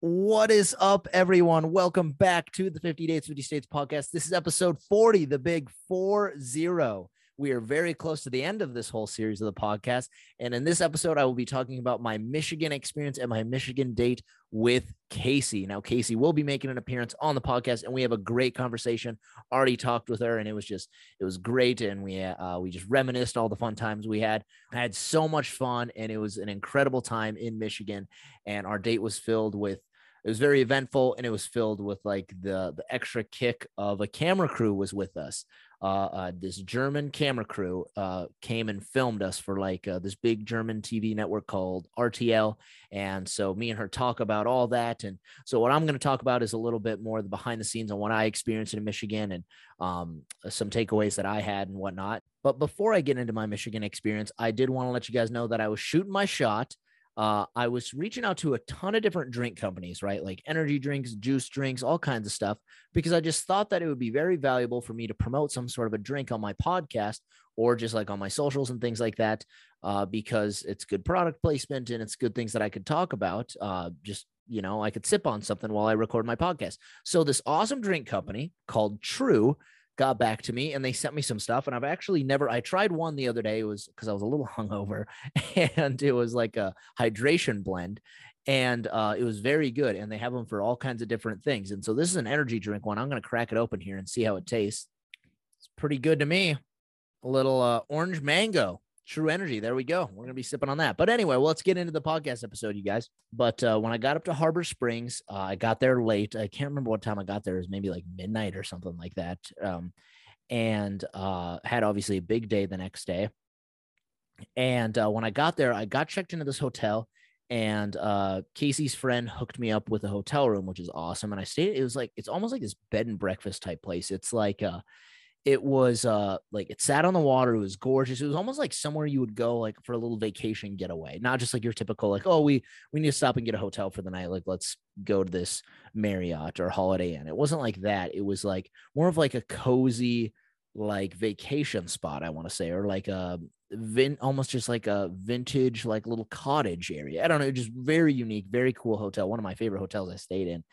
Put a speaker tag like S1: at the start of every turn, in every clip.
S1: What is up, everyone? Welcome back to the 50 Dates, 50 States podcast. This is episode 40, the big 4 0. We are very close to the end of this whole series of the podcast. And in this episode, I will be talking about my Michigan experience and my Michigan date with Casey. Now, Casey will be making an appearance on the podcast, and we have a great conversation. Already talked with her, and it was just, it was great. And we, uh, we just reminisced all the fun times we had. I had so much fun, and it was an incredible time in Michigan. And our date was filled with it was very eventful and it was filled with like the the extra kick of a camera crew was with us. Uh, uh this german camera crew uh came and filmed us for like uh, this big german tv network called rtl and so me and her talk about all that and so what i'm going to talk about is a little bit more the behind the scenes on what i experienced in michigan and um some takeaways that i had and whatnot. But before i get into my michigan experience i did want to let you guys know that i was shooting my shot uh, I was reaching out to a ton of different drink companies, right? Like energy drinks, juice drinks, all kinds of stuff, because I just thought that it would be very valuable for me to promote some sort of a drink on my podcast or just like on my socials and things like that, uh, because it's good product placement and it's good things that I could talk about. Uh, just, you know, I could sip on something while I record my podcast. So, this awesome drink company called True got back to me and they sent me some stuff. And I've actually never, I tried one the other day. It was because I was a little hungover and it was like a hydration blend and uh, it was very good. And they have them for all kinds of different things. And so this is an energy drink one. I'm going to crack it open here and see how it tastes. It's pretty good to me. A little uh, orange mango. True Energy. There we go. We're gonna be sipping on that. But anyway, well, let's get into the podcast episode, you guys. But uh, when I got up to Harbor Springs, uh, I got there late. I can't remember what time I got there. It was maybe like midnight or something like that. Um, and uh, had obviously a big day the next day. And uh, when I got there, I got checked into this hotel, and uh, Casey's friend hooked me up with a hotel room, which is awesome. And I stayed. It was like it's almost like this bed and breakfast type place. It's like uh, it was uh like it sat on the water it was gorgeous it was almost like somewhere you would go like for a little vacation getaway not just like your typical like oh we we need to stop and get a hotel for the night like let's go to this marriott or holiday inn. It wasn't like that it was like more of like a cozy like vacation spot i want to say or like a vin almost just like a vintage like little cottage area. I don't know just very unique very cool hotel one of my favorite hotels i stayed in.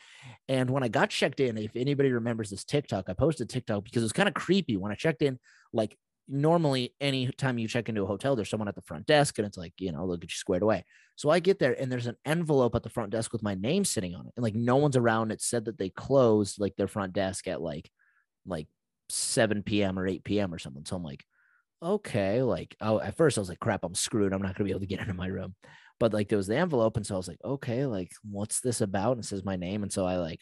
S1: And when i got checked in if anybody remembers this tiktok i posted tiktok because it was kind of creepy. When i checked in like normally anytime you check into a hotel there's someone at the front desk and it's like you know look at you squared away. So i get there and there's an envelope at the front desk with my name sitting on it and like no one's around. It said that they closed like their front desk at like like 7 p.m or 8 p.m or something. So i'm like okay, like oh, at first I was like, crap, I'm screwed. I'm not gonna be able to get into my room. But like there was the envelope, and so I was like, okay, like what's this about? And it says my name, and so I like,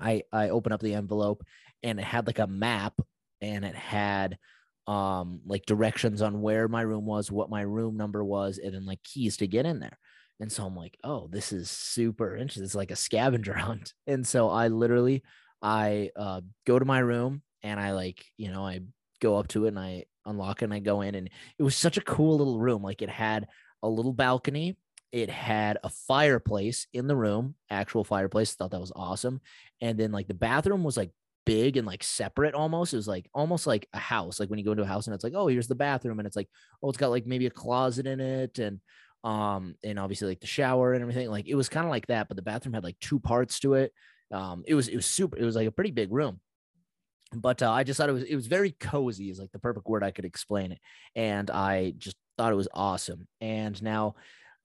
S1: I I open up the envelope, and it had like a map, and it had um like directions on where my room was, what my room number was, and then like keys to get in there. And so I'm like, oh, this is super interesting. It's like a scavenger hunt. And so I literally I uh go to my room and I like, you know, I go up to it and I unlock it and I go in and it was such a cool little room. Like it had a little balcony. It had a fireplace in the room, actual fireplace. Thought that was awesome. And then like the bathroom was like big and like separate almost. It was like almost like a house. Like when you go into a house and it's like, oh, here's the bathroom. And it's like, oh, it's got like maybe a closet in it and um and obviously like the shower and everything. Like it was kind of like that, but the bathroom had like two parts to it. Um it was it was super, it was like a pretty big room but uh, I just thought it was it was very cozy is like the perfect word I could explain it, and I just thought it was awesome. And now,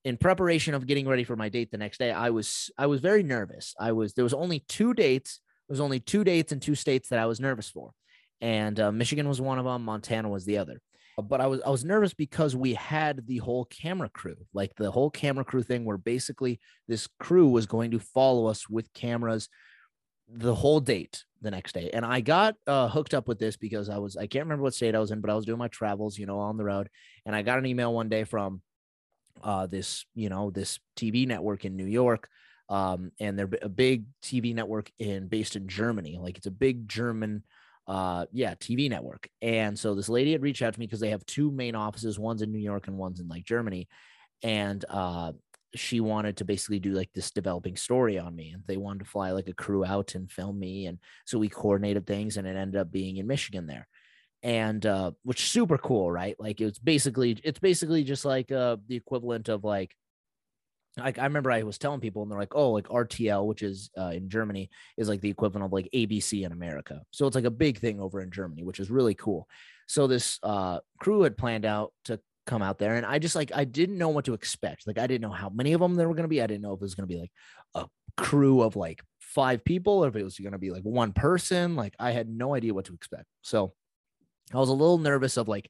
S1: in preparation of getting ready for my date the next day, I was I was very nervous. I was there was only two dates. There was only two dates in two states that I was nervous for, and uh, Michigan was one of them. Montana was the other. But I was I was nervous because we had the whole camera crew, like the whole camera crew thing, where basically this crew was going to follow us with cameras the whole date the next day. And I got uh, hooked up with this because I was, I can't remember what state I was in, but I was doing my travels, you know, on the road. And I got an email one day from uh, this, you know, this TV network in New York. Um, and they're a big TV network in based in Germany. Like it's a big German, uh, yeah, TV network. And so this lady had reached out to me because they have two main offices. One's in New York and one's in like Germany. And uh, she wanted to basically do like this developing story on me and they wanted to fly like a crew out and film me and so we coordinated things and it ended up being in michigan there and uh which super cool right like it's basically it's basically just like uh the equivalent of like like I remember I was telling people and they're like, oh, like RTL, which is uh, in Germany, is like the equivalent of like ABC in America. So it's like a big thing over in Germany, which is really cool. So this uh, crew had planned out to come out there, and I just like I didn't know what to expect. Like I didn't know how many of them there were going to be. I didn't know if it was going to be like a crew of like five people or if it was going to be like one person. Like I had no idea what to expect. So I was a little nervous of like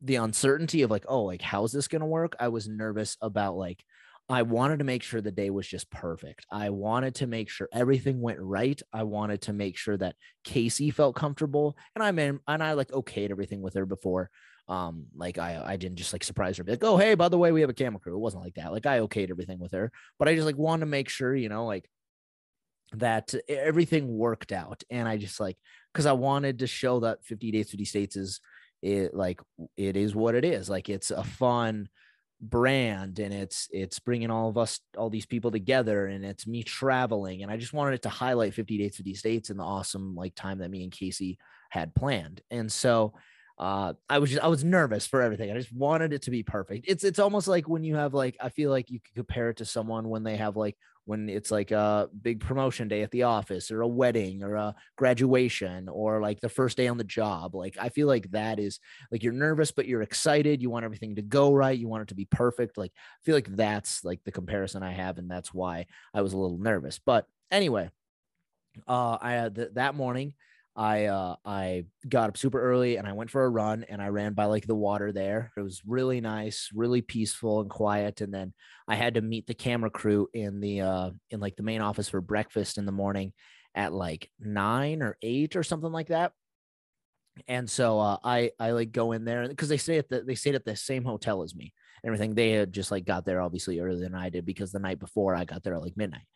S1: the uncertainty of like, oh, like how's this going to work? I was nervous about like I wanted to make sure the day was just perfect. I wanted to make sure everything went right. I wanted to make sure that Casey felt comfortable, and I mean, and I like okayed everything with her before. Um, like I, I didn't just like surprise her, be like, oh hey, by the way, we have a camera crew. It wasn't like that. Like I okayed everything with her, but I just like wanted to make sure, you know, like that everything worked out, and I just like because I wanted to show that 50 Dates, 50 States is it like it is what it is. Like it's a fun brand and it's it's bringing all of us all these people together and it's me traveling and i just wanted it to highlight 50 dates 50 states and the awesome like time that me and casey had planned and so uh i was just i was nervous for everything i just wanted it to be perfect it's it's almost like when you have like i feel like you could compare it to someone when they have like when it's like a big promotion day at the office or a wedding or a graduation or like the first day on the job. Like I feel like that is like you're nervous, but you're excited. You want everything to go right. You want it to be perfect. Like I feel like that's like the comparison I have. And that's why I was a little nervous. But anyway, uh, I th- that morning I uh I got up super early and I went for a run and I ran by like the water there. It was really nice, really peaceful and quiet. And then I had to meet the camera crew in the uh in like the main office for breakfast in the morning at like nine or eight or something like that. And so uh, I I like go in there because they stay at the they stayed at the same hotel as me and everything. They had just like got there obviously earlier than I did because the night before I got there at like midnight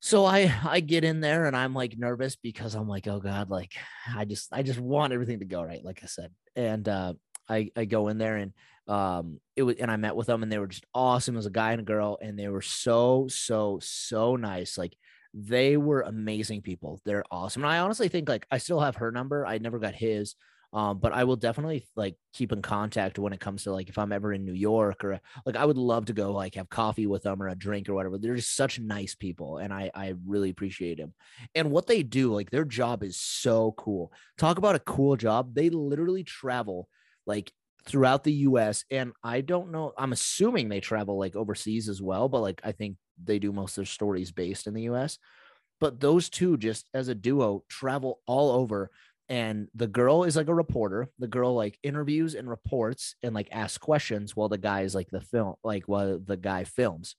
S1: so i i get in there and i'm like nervous because i'm like oh god like i just i just want everything to go right like i said. And uh i i go in there and um it was and i met with them and they were just awesome as a guy and a girl and they were so so so nice like they were amazing people. They're awesome. And i honestly think like i still have her number. I never got his um, but I will definitely like keep in contact when it comes to like if I'm ever in New York or like I would love to go like have coffee with them or a drink or whatever. They're just such nice people, and I I really appreciate them. And what they do, like their job is so cool. Talk about a cool job. They literally travel like throughout the US and I don't know I'm assuming they travel like overseas as well but like I think they do most of their stories based in the US but those two just as a duo travel all over and the girl is like a reporter. The girl like interviews and reports and like asks questions while the guy is like the film like while the guy films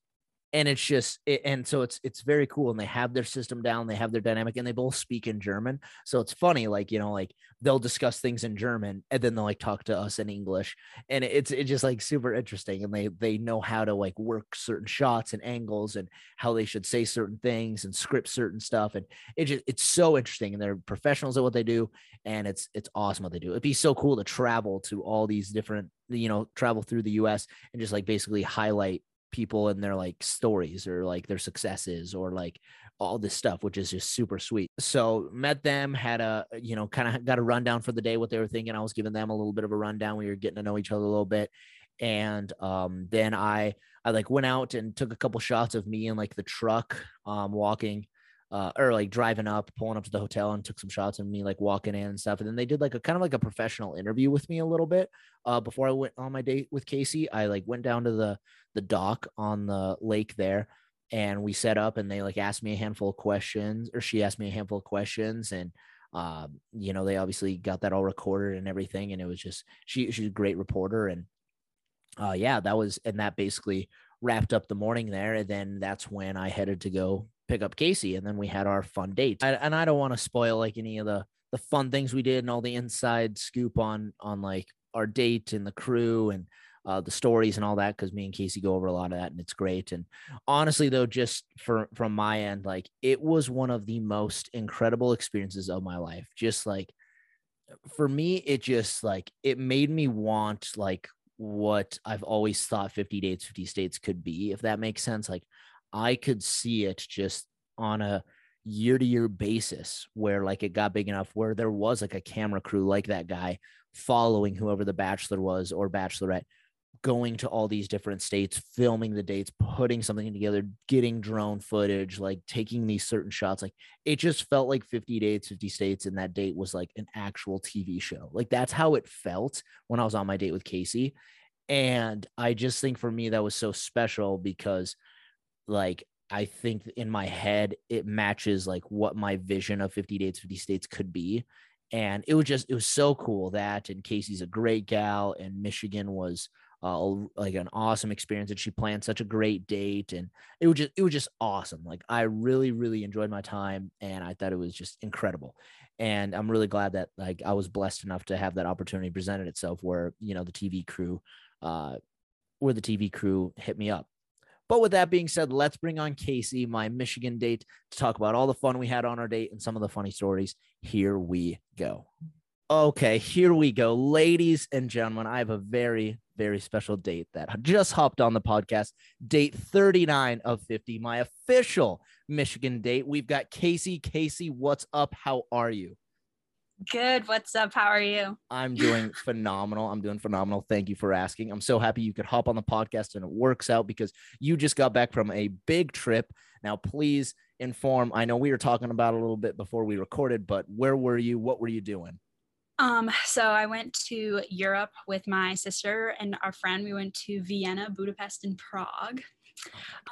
S1: and it's just it, and so it's it's very cool and they have their system down they have their dynamic and they both speak in german. So it's funny like you know like they'll discuss things in german and then they'll like talk to us in english and it's it's just like super interesting and they they know how to like work certain shots and angles and how they should say certain things and script certain stuff and it just it's so interesting and they're professionals at what they do and it's it's awesome what they do. It'd be so cool to travel to all these different you know travel through the us and just like basically highlight people and their like stories or like their successes or like all this stuff, which is just super sweet. So met them, had a you know kind of got a rundown for the day, what they were thinking. I was giving them a little bit of a rundown. We were getting to know each other a little bit, and um, then I I like went out and took a couple shots of me in like the truck, um, walking uh, or like driving up, pulling up to the hotel and took some shots of me like walking in and stuff. And then they did like a kind of like a professional interview with me a little bit uh, before I went on my date with Casey. I like went down to the the dock on the lake there and we set up and they like asked me a handful of questions or she asked me a handful of questions and um, you know they obviously got that all recorded and everything and it was just she she's a great reporter and uh yeah that was and that basically wrapped up the morning there and then that's when I headed to go pick up Casey, and then we had our fun date. I, and I don't want to spoil like any of the the fun things we did and all the inside scoop on on like our date and the crew and uh, the stories and all that because me and Casey go over a lot of that and it's great. And honestly, though, just for from my end, like it was one of the most incredible experiences of my life. Just like for me, it just like it made me want like what I've always thought 50 dates, 50 states could be, if that makes sense. Like I could see it just on a year to year basis where like it got big enough where there was like a camera crew like that guy following whoever the bachelor was or bachelorette going to all these different states, filming the dates, putting something together, getting drone footage, like taking these certain shots. Like it just felt like 50 dates, 50 states, and that date was like an actual TV show. Like that's how it felt when I was on my date with Casey. And I just think for me, that was so special because, like, I think in my head, it matches like what my vision of 50 dates, 50 states could be. And it was just, it was so cool that. And Casey's a great gal, and Michigan was uh, like an awesome experience and she planned such a great date and it was just it was just awesome like i really really enjoyed my time and i thought it was just incredible and i'm really glad that like i was blessed enough to have that opportunity presented itself where you know the tv crew uh where the tv crew hit me up. But with that being said let's bring on casey my michigan date to talk about all the fun we had on our date and some of the funny stories. Here we go. Okay, here we go. Ladies and gentlemen, I have a very, very special date that just hopped on the podcast. Date 39 of 50, my official Michigan date. We've got Casey. Casey, what's up? How are you?
S2: Good. What's up? How are you?
S1: I'm doing phenomenal. I'm doing phenomenal. Thank you for asking. I'm so happy you could hop on the podcast and it works out because you just got back from a big trip. Now, please inform. I know we were talking about a little bit before we recorded, but where were you? What were you doing?
S2: Um, so I went to Europe with my sister and our friend. We went to Vienna, Budapest, and Prague.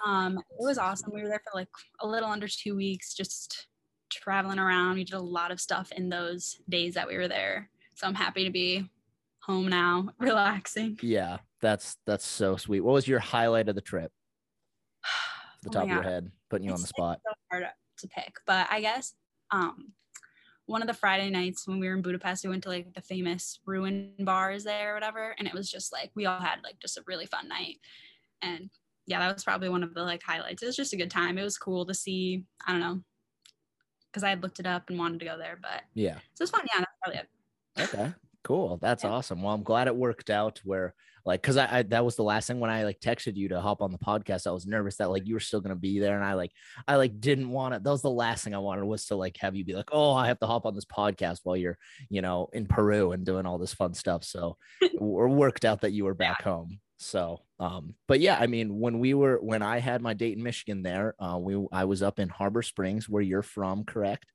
S2: Um, it was awesome. We were there for like a little under two weeks, just traveling around. We did a lot of stuff in those days that we were there. So I'm happy to be home now, relaxing.
S1: Yeah, that's that's so sweet. What was your highlight of the trip? the oh top of your head, putting you it's, on the spot.
S2: so hard to pick, but I guess um, one of the Friday nights when we were in Budapest, we went to like the famous ruin bars there or whatever. And it was just like, we all had like just a really fun night. And yeah, that was probably one of the like highlights. It was just a good time. It was cool to see, I don't know, because I had looked it up and wanted to go there, but
S1: yeah.
S2: So it was fun. Yeah, that's probably
S1: it. Okay. Cool. That's yeah. awesome. Well, I'm glad it worked out where like because I, I, that was the last thing when I like texted you to hop on the podcast. I was nervous that like you were still gonna be there, and I like I like didn't want it. That was the last thing I wanted was to like have you be like, oh, I have to hop on this podcast while you're you know in Peru and doing all this fun stuff. So it worked out that you were back yeah. home. So, um, but yeah, I mean, when we were when I had my date in Michigan there, uh, we I was up in Harbor Springs where you're from, correct?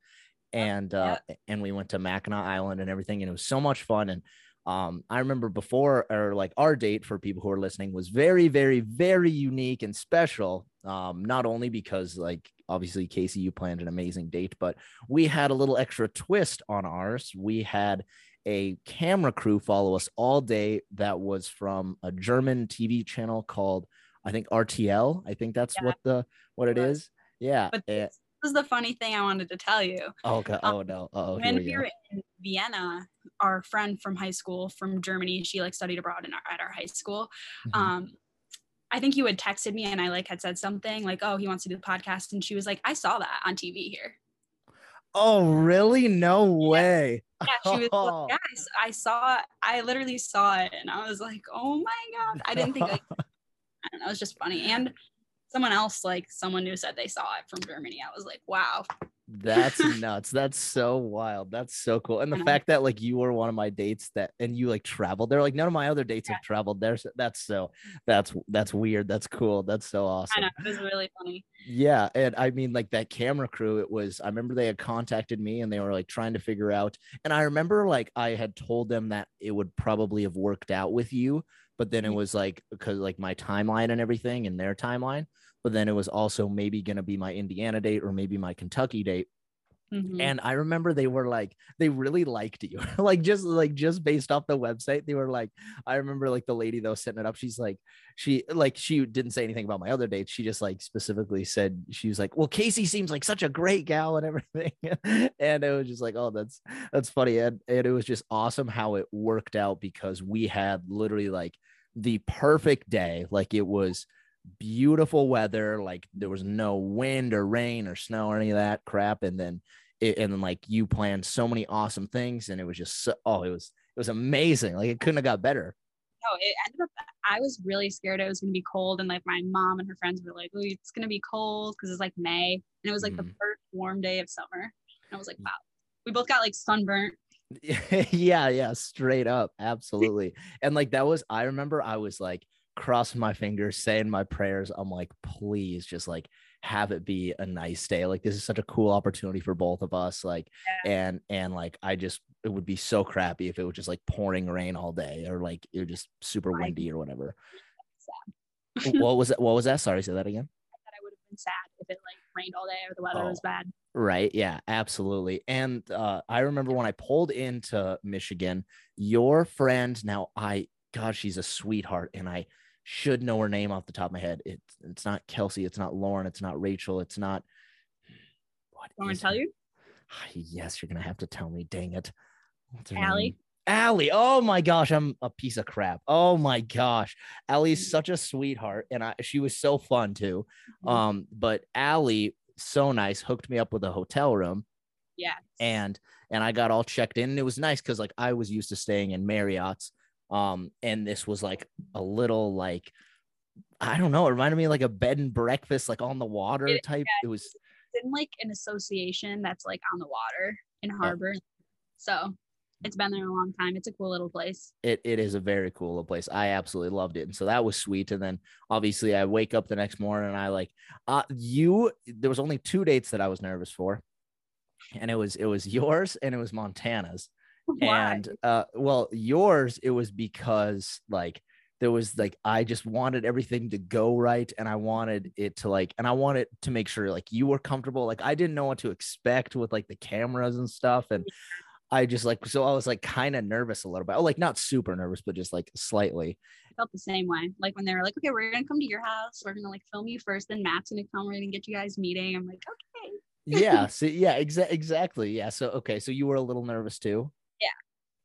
S1: And uh, yeah. and we went to Mackinac Island and everything, and it was so much fun. And um, I remember before or like our date for people who are listening was very, very, very unique and special. Um, not only because like obviously Casey, you planned an amazing date, but we had a little extra twist on ours. We had a camera crew follow us all day that was from a German TV channel called I think RTL. I think that's yeah. what the what it is. Yeah.
S2: But this, this is the funny thing I wanted to tell you.
S1: Oh, okay. Oh no. Oh,
S2: when we, we were in Vienna, our friend from high school from Germany, she like studied abroad in our, at our high school. Mm-hmm. Um, I think you had texted me and I like had said something like, "Oh, he wants to do the podcast," and she was like, "I saw that on TV here."
S1: Oh, really? No way.
S2: Yeah, she was oh. like, "Guys, I saw. I literally saw it, and I was like, oh my god! I didn't think like, I don't know. It was just funny, and someone else like someone who said they saw it from Germany. I was like, wow.
S1: That's nuts. That's so wild. That's so cool. And the fact that like you were one of my dates that and you like traveled there, like none of my other dates yeah. have traveled there. So that's so that's that's weird. That's cool. That's so awesome. I
S2: know it was really funny.
S1: Yeah. And I mean, like that camera crew, it was I remember they had contacted me and they were like trying to figure out. And I remember like I had told them that it would probably have worked out with you, but then it mm-hmm. was like because like my timeline and everything and their timeline but then it was also maybe going to be my Indiana date or maybe my Kentucky date. Mm-hmm. And I remember they were like, they really liked you. like just like just based off the website, they were like, I remember like the lady though setting it up. She's like, she like she didn't say anything about my other dates. She just like specifically said she was like, Well, Casey seems like such a great gal and everything. and it was just like, oh, that's that's funny. And, and it was just awesome how it worked out because we had literally like the perfect day. Like it was beautiful weather. Like there was no wind or rain or snow or any of that crap. And then it, and then like you planned so many awesome things, and it was just so, oh, it was it was amazing. Like it couldn't have got better.
S2: No, it ended up. I was really scared it was going to be cold, and like my mom and her friends were like, "Oh, it's going to be cold because it's like May, and it was like mm. the first warm day of summer." And I was like, "Wow." We both got like sunburnt,
S1: yeah, yeah, straight up. Absolutely. and like that was, I remember I was like crossing my fingers, saying my prayers. I'm like, please just like have it be a nice day. Like this is such a cool opportunity for both of us. Like,
S2: Yeah.
S1: and and like I just it would be so crappy if it was just like pouring rain all day or like it was just super windy or whatever. What was that? What was that? Sorry, say that again.
S2: I would have been sad if it like rained all day or the weather was
S1: Oh.
S2: bad.
S1: Right. Yeah, absolutely. And uh, I remember when I pulled into Michigan, your friend, now I, God, she's a sweetheart. And I should know her name off the top of my head. It's, it's not Kelsey. It's not Lauren. It's not Rachel. It's not. What is
S2: to tell you?
S1: Yes, you're to have to tell me. Dang it. What's her
S2: Allie.
S1: name? Allie. Oh my gosh, I'm a piece of crap. Oh my gosh. Allie's such a sweetheart. And I, she was so fun too.
S2: Mhm.
S1: Um, but Allie, so nice, hooked me up with a hotel room
S2: yeah.
S1: and and I got all checked in and it was nice because like I was used to staying in Marriott's um and this was like a little like I don't know it reminded me of like a bed and breakfast like on the water
S2: It-
S1: type. it was
S2: in like an association that's like on the water in harbor. So it's been there a long time. It's a cool little place.
S1: it, it is a very cool little place. I absolutely loved it. And so that was sweet. And then obviously I wake up the next morning and I like uh you there was only two dates that I was nervous for. And it was it was yours and it was Montana's
S2: Why?
S1: and uh well yours it was because like there was like i just wanted everything to go right and i wanted it to like and i wanted to make sure like you were comfortable like i didn't know what to expect with like the cameras and stuff and i just like so i was like kind of nervous a little bit oh like not super nervous but just like slightly
S2: I felt the same way. Like when they were like, okay, we're gonna come to your house. We're gonna like film you first, then Matt's gonna come. We're gonna get you guys meeting. I'm like, okay.
S1: yeah see yeah exa- exactly yeah so okay so you were a little nervous too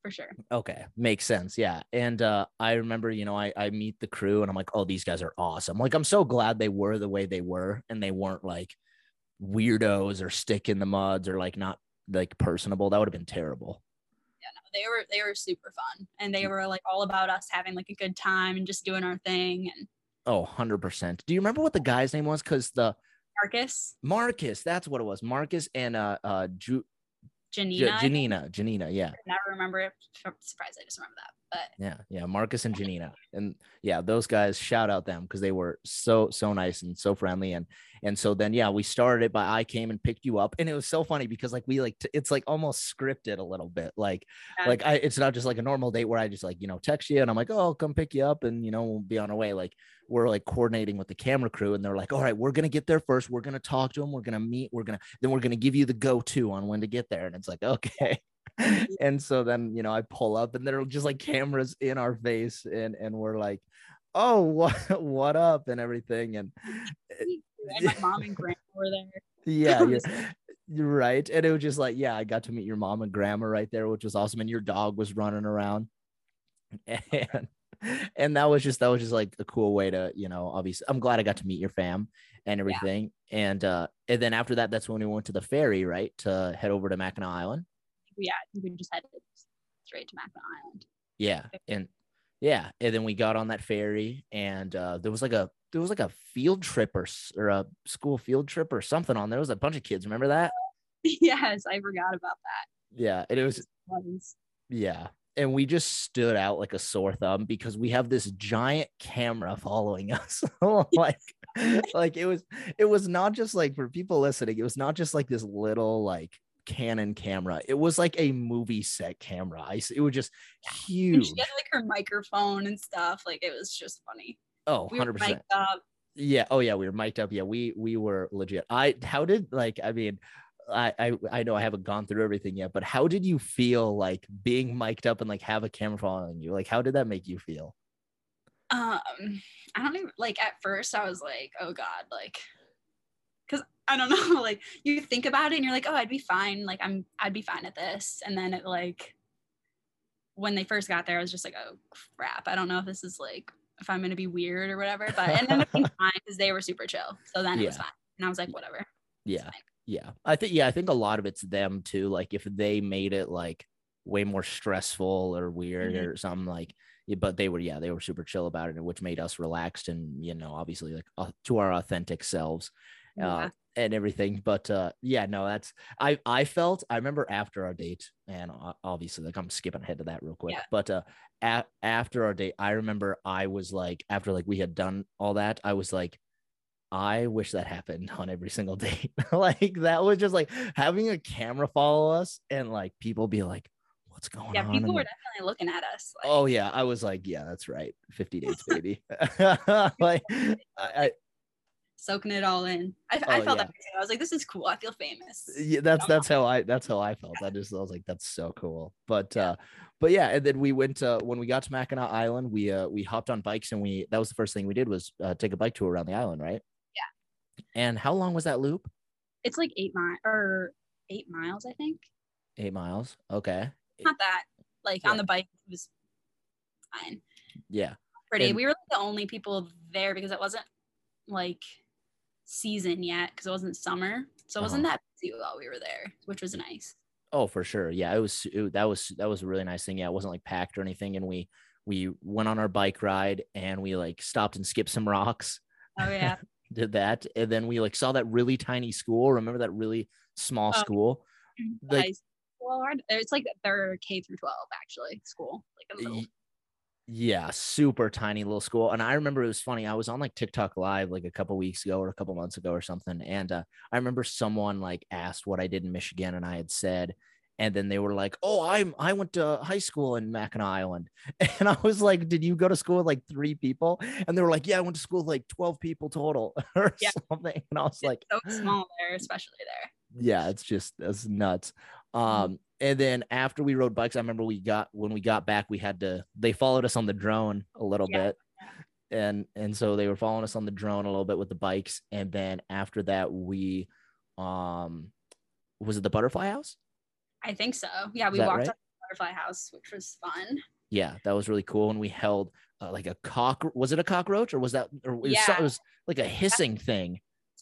S2: For sure.
S1: Okay, makes sense. Yeah. And uh I remember, you know, I I meet the crew and I'm like, "Oh, these guys are awesome." Like I'm so glad they were the way they were and they weren't like weirdos or stick in the muds or like not like personable. That would have been terrible.
S2: Yeah, no, they were they were super fun. And they were like all about us having like a good time and just doing our thing. And
S1: Oh, 100%. Do you remember what the guy's name was cuz the
S2: Marcus,
S1: Marcus, that's what it was. Marcus and uh uh Ju-
S2: Janina.
S1: Janina, Janina, yeah.
S2: I never remember it. I'm surprised I just remember that. But
S1: Yeah, yeah, Marcus and Janina, and yeah, those guys. Shout out them because they were so so nice and so friendly, and and so then yeah, we started it by I came and picked you up, and it was so funny because like we like t- it's like almost scripted a little bit, like
S2: Yeah.
S1: like I it's not just like a normal date where I just like you know text you and I'm like oh I'll come pick you up and you know we'll be on our way. Like we're like coordinating with the camera crew, and they're like all right, we're gonna get there first, we're gonna talk to them, we're gonna meet, we're gonna then we're gonna give you the go to on when to get there, and it's like okay. Mm-hmm. and so then you know i pull up and they're just like cameras in our face and and we're like oh what what up? and everything. And
S2: and my mom and grandma were there.
S1: yeah you're, you're right. And it was just like yeah i got to meet your mom and grandma right there which was awesome. And your dog was running around. And and that was just that was just like a cool way to you know obviously i'm glad i got to meet your fam and everything. And uh and then after that that's when we went to the ferry right to head over to mackinac island.
S2: Yeah, I think we just headed straight to Mackinac Island.
S1: Yeah, and yeah, and then we got on that ferry, and uh, there was like a there was like a field trip or or a school field trip or something on there. There was a bunch of kids. Remember that?
S2: yes, I forgot about that.
S1: Yeah, and it was yeah, and we just stood out like a sore thumb because we have this giant camera following us. like, like it was it was not just like for people listening. It was not just like this little like Canon camera. It was like a movie set camera. I it was just
S2: And
S1: huge.
S2: she had like her microphone and stuff. Like it was just funny.
S1: Oh,
S2: We
S1: 100%.
S2: mic'd up.
S1: Yeah. Oh yeah, we were mic'd up. Yeah, we we were legit. I how did like I mean, I I I know I haven't gone through everything yet, but how did you feel like being mic'd up and like have a camera following you? Like how did that make you feel?
S2: Um, I don't even like at first I was like, oh God, like because I don't know, like you think about it and you're like, oh, I'd be fine. Like I'm I'd be fine at this. And then it like when they first got there, I was just like, oh crap. I don't know if this is like if I'm gonna be weird or whatever. But and then it was fine because they were super chill. So then it was fine. And I was like, whatever.
S1: Yeah. Yeah. I think yeah, I think a lot of it's them too. Like if they made it like way more stressful or weird
S2: Mhm.
S1: or something like but they were yeah, they were super chill about it, which made us relaxed and you know, obviously like uh, to our authentic selves. Uh, and everything. But uh, yeah, no, that's I I felt I remember after our date, and obviously like I'm skipping ahead to that real quick.
S2: Yeah.
S1: But uh, a- after our date, I remember I was like after like we had done all that, I was like. I wish that happened on every single date. like that was just like having a camera follow us and like people be like, "What's going
S2: yeah,
S1: on?"
S2: Yeah,
S1: people
S2: were definitely looking at us. Like,
S1: Oh yeah, I was like, yeah, that's right. 50 dates, baby. like I
S2: soaking it all in. I, I
S1: Oh,
S2: felt
S1: yeah.
S2: that. Too. I was like, this is cool. I feel famous.
S1: yeah, that's that's how I that's how I felt. I just I was like, that's so cool. But uh but yeah, and then we went uh when we got to Mackinac Island, we uh we hopped on bikes and we that was the first thing we did was uh, take a bike tour around the island, right?
S2: Yeah.
S1: And how long was that loop?
S2: It's like eight mile or eight miles, I think.
S1: Eight miles. Okay.
S2: Not that. Like
S1: Yeah.
S2: on the bike, it was fine.
S1: Yeah.
S2: Pretty.
S1: And-
S2: we were like, the only people there because it wasn't like season yet because it wasn't summer, so it wasn't
S1: Uh-huh.
S2: that busy while we were there, which was nice.
S1: Oh, for sure. Yeah, it was it, that was that was a really nice thing. Yeah, it wasn't like packed or anything. And we we went on our bike ride and we like stopped and skipped some rocks.
S2: Oh yeah,
S1: Did that, and then we like saw that really tiny school. Remember that really small
S2: Oh,
S1: school? Like-
S2: well, it's like they're K through twelve actually school, like a little.
S1: Y- Yeah, super tiny little school. And I remember it was funny. I was on like TikTok live like a couple weeks ago or a couple months ago or something. And uh, I remember someone like asked what I did in Michigan, and I had said, and then they were like, "Oh, I'm I went to high school in Mackinac Island," and I was like, "Did you go to school with like three people?" And they were like, "Yeah, I went to school with like twelve people total or
S2: Yeah.
S1: something." And I was
S2: It's
S1: like,
S2: so small there, especially there.
S1: yeah it's just that's nuts um and then after we rode bikes i remember we got when we got back we had to they followed us on the drone a little
S2: Yeah.
S1: bit and and so they were following us on the drone a little bit with the bikes and then after that we um was it the butterfly house
S2: I think so. Yeah, we walked
S1: right?
S2: up the butterfly house, which was fun.
S1: yeah that was really cool and we held uh, like a cock was it a cockroach or was that or it was,
S2: Yeah.
S1: it was like a hissing thing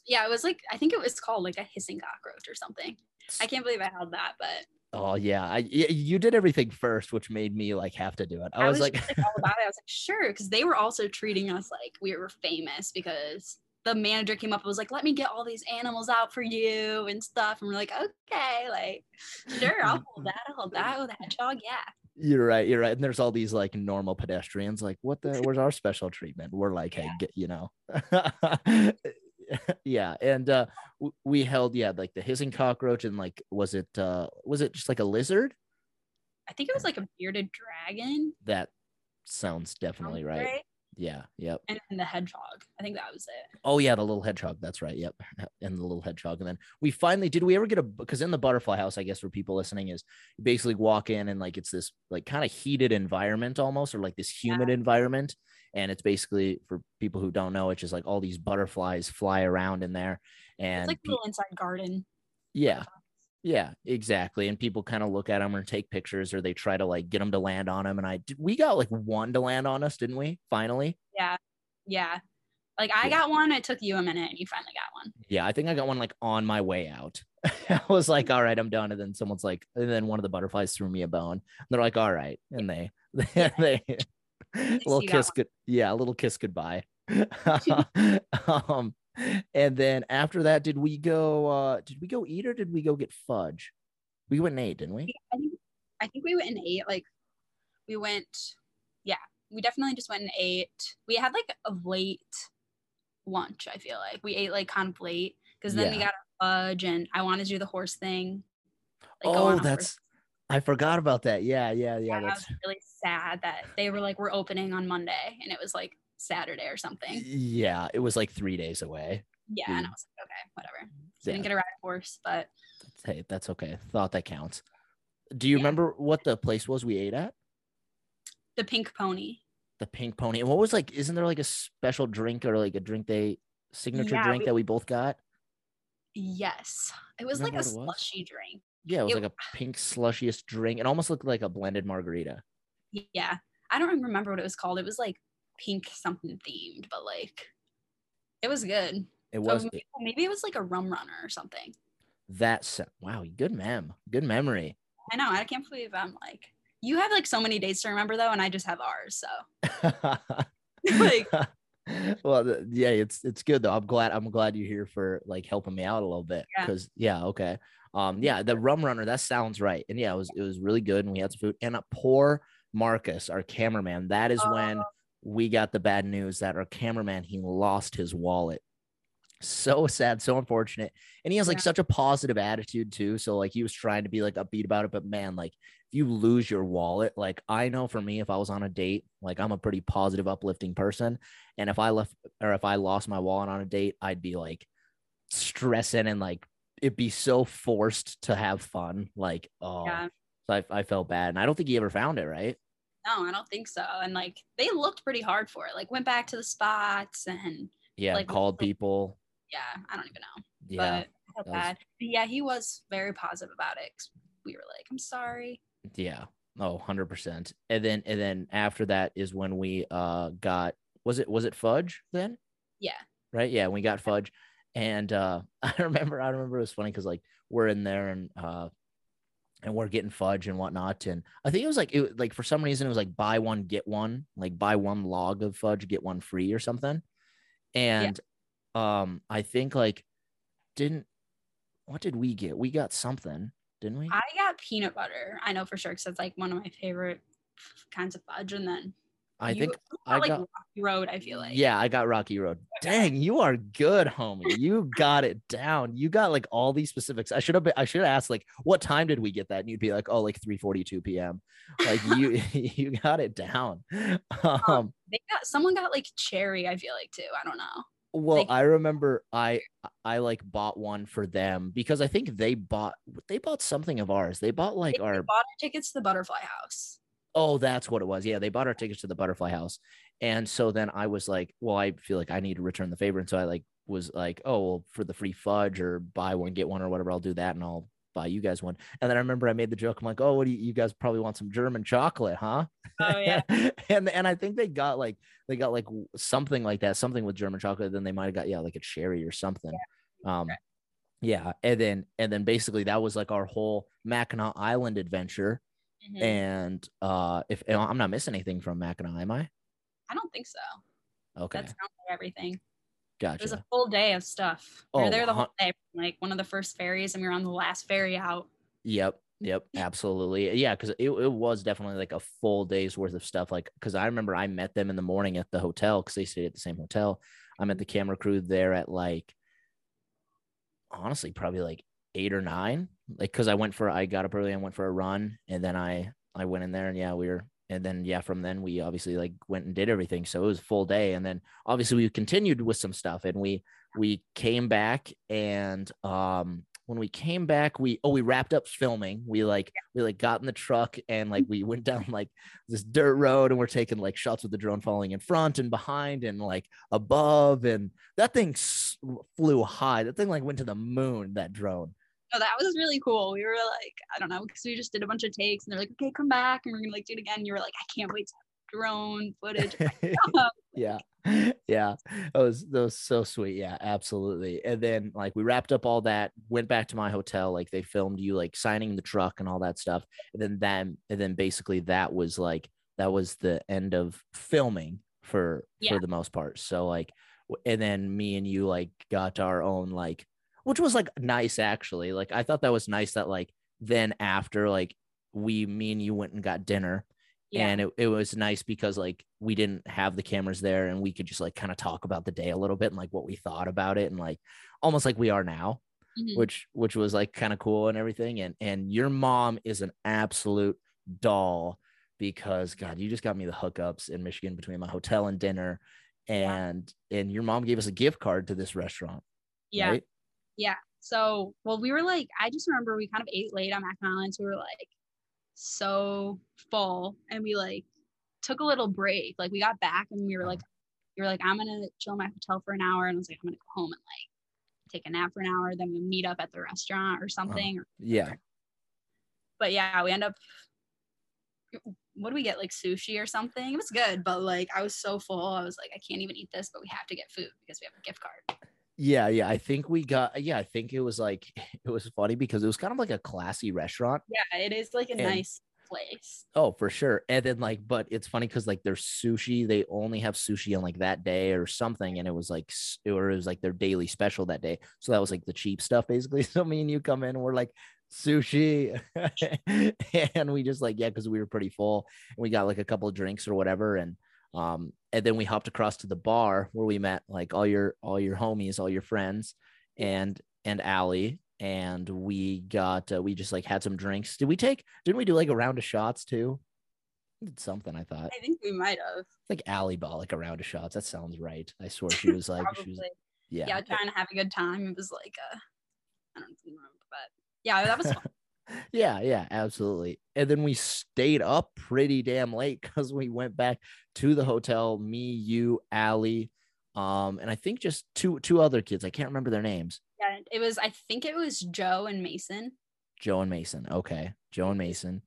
S2: Yeah, it was like I think it was called like a hissing cockroach or something. I can't believe I held that, but
S1: oh yeah i you did everything first which made me like have to do it i, was, like
S2: just, all about it. I was like, sure, because they were also treating us like we were famous because the manager came up and was like, let me get all these animals out for you and stuff. And we're like, okay, like, sure, I'll hold that. I'll hold that. Oh, the hedgehog, yeah.
S1: You're right. You're right. And there's all these like normal pedestrians, like, what the, where's our special treatment? We're like, hey,
S2: Yeah.
S1: get, you know, yeah. And uh, we held, yeah, like the hissing cockroach and like, was it, uh, was it just like a lizard?
S2: I think it was like a bearded dragon.
S1: That sounds definitely
S2: sounds
S1: right. Yeah. Yep.
S2: And then the hedgehog. I think that was it.
S1: Oh yeah, the little hedgehog. That's right. Yep, and the little hedgehog. And then we finally did. We ever get a because in the butterfly house, I guess for people listening is basically walk in and like it's this like kind of heated environment almost, or like this humid environment. And it's basically for people who don't know, it's just like all these butterflies fly around in there. And
S2: It's like a little inside garden.
S1: yeah, yeah, exactly. And people kind of look at them or take pictures, or they try to like get them to land on them. And I did. We got like one to land on us, didn't we? Finally.
S2: Yeah. Yeah. Like I
S1: Yeah.
S2: got one. It took you a minute and you finally got one.
S1: Yeah, I think I got one like on my way out. I was like, all right, I'm done. And then someone's like, and then one of the butterflies threw me a bone. they're like, all right. And they, they, they little kiss good. Yeah, a little kiss goodbye. um, and then after that, did we go, uh, did we go eat or did we go get fudge? We went and ate, didn't we?
S2: I think I think we went and ate like we went yeah, we definitely just went and ate. We had like a late lunch, I feel like. We ate like kind of late because then we got our fudge and I wanted to do the horse thing. like,
S1: oh,
S2: a
S1: that's, I forgot about that. Yeah, yeah, yeah.
S2: I
S1: That's,
S2: was really sad that they were like, we're opening on Monday and it was like Saturday or something.
S1: yeah, it was like three days away.
S2: Yeah, and I was like, okay, whatever.
S1: Yeah.
S2: Didn't get a ride horse, but
S1: Hey, that's okay. Thought that counts. Do you
S2: Yeah.
S1: remember what the place was we ate at?
S2: the pink pony.
S1: The Pink Pony. And what was like? Isn't there like a special drink or like a drink they signature
S2: Yeah,
S1: drink
S2: we-
S1: that we both got?
S2: Yes. It was like a
S1: Remember it was?
S2: slushy drink.
S1: Yeah, it was
S2: It-
S1: like a pink slushiest drink. It almost looked like a blended margarita.
S2: Yeah. I don't even remember what it was called. It was like pink something themed, but like it was good.
S1: It
S2: Oh,
S1: was
S2: maybe, maybe it was like a rum runner or something.
S1: That's Wow, good mem, good memory.
S2: I know. I can't believe I'm like you have like so many dates to remember though, and I just have ours. So like
S1: well, yeah, it's it's good though. I'm glad I'm glad you're here for like helping me out a little bit
S2: Yeah.
S1: because yeah, okay. Um, yeah, the rum runner that sounds right, and yeah, it was it was really good, and we had some food. And a poor Marcus, our cameraman, that is when
S2: Oh.
S1: we got the bad news that our cameraman he lost his wallet. So sad, so unfortunate, and he has like
S2: Yeah.
S1: such a positive attitude too. So like he was trying to be like upbeat about it, but man, like if you lose your wallet, like I know for me, if I was on a date, like I'm a pretty positive, uplifting person. And if I left or if I lost my wallet on a date, I'd be like stressing and like it'd be so forced to have fun. Like, oh,
S2: Yeah.
S1: so I, I felt bad. And I don't think he ever found it, right?
S2: No, I don't think so. And like they looked pretty hard for it. Like went back to the spots and
S1: Yeah.
S2: Like,
S1: called
S2: like-
S1: people.
S2: yeah, I don't even know.
S1: Yeah.
S2: But
S1: was-
S2: bad. But yeah, he was very positive about it. We were like, I'm sorry.
S1: Yeah. Oh, 100%. And then, and then after that is when we uh got, was it, was it fudge then?
S2: Yeah.
S1: right? Yeah, we got fudge, and uh, I remember, I remember it was funny because like we're in there and uh, and we're getting fudge and whatnot, and I think it was like it like for some reason it was like buy one get one, like buy one log of fudge get one free or something, and um, I think like didn't what did we get? We got something, didn't we?
S2: I got peanut butter. I know for sure because it's like one of my favorite kinds of fudge. And then
S1: I
S2: you
S1: think I
S2: like
S1: got-
S2: Rocky Road. I feel like
S1: Yeah, I got Rocky Road. Dang, you are good, homie. You got it down. You got like all these specifics. I should have been, I should have asked like what time did we get that? And you'd be like, oh, like 3:42 p.m. Like you you got it down. Um
S2: they got someone got like cherry. I feel like too. I don't know.
S1: well,
S2: Like-
S1: I remember I I like bought one for them because I think they bought they bought something of ours. They bought like
S2: They,
S1: our
S2: they bought our tickets to the Butterfly House.
S1: Oh, that's what it was. Yeah, they bought our tickets to the Butterfly House, and so then I was like, well, I feel like I need to return the favor, and so I like was like, oh, well, for the free fudge or buy one get one or whatever, I'll do that, and I'll buy you guys one. And then I remember I made the joke. I'm like, oh, what do you, you guys probably want some German chocolate, huh?
S2: Oh yeah.
S1: and and I think they got like they got like something like that, something with German chocolate. Then they might have got yeah, like a cherry or something. Um,
S2: Okay.
S1: yeah, and then and then basically that was like our whole Mackinac Island adventure.
S2: Mhm.
S1: And uh, if I'm not missing anything from Mackinac, am I?
S2: I don't think so.
S1: Okay,
S2: That's everything.
S1: Gotcha.
S2: It was a full day of stuff. we
S1: Oh,
S2: were there the whole day, like one of the first ferries, and we were on the last ferry out.
S1: Yep. Yep. Absolutely. Yeah. Cause it, it was definitely like a full day's worth of stuff. Like, cause I remember I met them in the morning at the hotel because they stayed at the same hotel. I met the camera crew there at like, honestly, probably like eight or nine. Like, cause I went for, I got up early and went for a run and then I, I went in there and yeah, we were, and then yeah, from then we obviously like went and did everything. So it was a full day. And then obviously we continued with some stuff and we, we came back and, um, when we came back, we oh we wrapped up filming. We like we like got in the truck and like we went down like this dirt road and we're taking like shots with the drone falling in front and behind and like above and that thing s- flew high. That thing like went to the moon. That drone.
S2: So that was really cool. We were like, I don't know, because we just did a bunch of takes, and they're like, okay, come back, and we're gonna like do it again. You were like, I can't wait to have drone footage.
S1: yeah yeah that was that was so sweet yeah absolutely and then like we wrapped up all that went back to my hotel like they filmed you like signing the truck and all that stuff and then then and then basically that was like that was the end of filming for
S2: Yeah.
S1: for the most part so like and then me and you like got our own like which was like nice actually like i thought that was nice that like then after like we me and you went and got dinner
S2: Yeah.
S1: and it, it was nice because like we didn't have the cameras there and we could just like kind of talk about the day a little bit and like what we thought about it and like almost like we are now
S2: Mhm.
S1: which which was like kind of cool and everything and and your mom is an absolute doll because god you just got me the hookups in michigan between my hotel and dinner and and your mom gave us a gift card to this restaurant
S2: yeah.
S1: right
S2: So, well, we were like, I just remember we kind of ate late on so we were like so full, and we like took a little break. Like we got back, and we were like, you were like, I'm gonna chill in my hotel for an hour, and I was like, I'm gonna go home and like take a nap for an hour, then we meet up at the restaurant or uh-huh. something. Or,
S1: yeah
S2: but yeah, we end up. What do we get? Like sushi or something? It was good, but like I was so full, I was like, I can't even eat this, but we have to get food because we have a gift card.
S1: Yeah yeah i think we got yeah i think it was like it was funny because it was kind of like a classy restaurant
S2: Yeah, it is like a
S1: And-
S2: nice place.
S1: Oh, for sure. And then like, but it's funny because like their sushi, they only have sushi on like that day or something, and it was like, or it was like their daily special that day. So that was like the cheap stuff basically. So me and you come in, and we're like sushi, and we just like yeah, because we were pretty full, and we got like a couple of drinks or whatever, and um, and then we hopped across to the bar where we met like all your all your homies, all your friends, and and Allie. And we got uh, we just like had some drinks. Did we take? Didn't we do like a round of shots too? Did something I thought
S2: I think we might have.
S1: like Allie bought like a round of shots. That sounds right. I swear she was like she was yeah.
S2: yeah. trying to have a good time. It was like uh I don't remember, but yeah, that was fun.
S1: Yeah, yeah, absolutely. And then we stayed up pretty damn late because we went back to the hotel. Me, you, Allie, um, and I think just two two other kids. I can't remember their names.
S2: yeah, it was. I think it was Joe and Mason.
S1: Joe and Mason. Okay, Joe and Mason.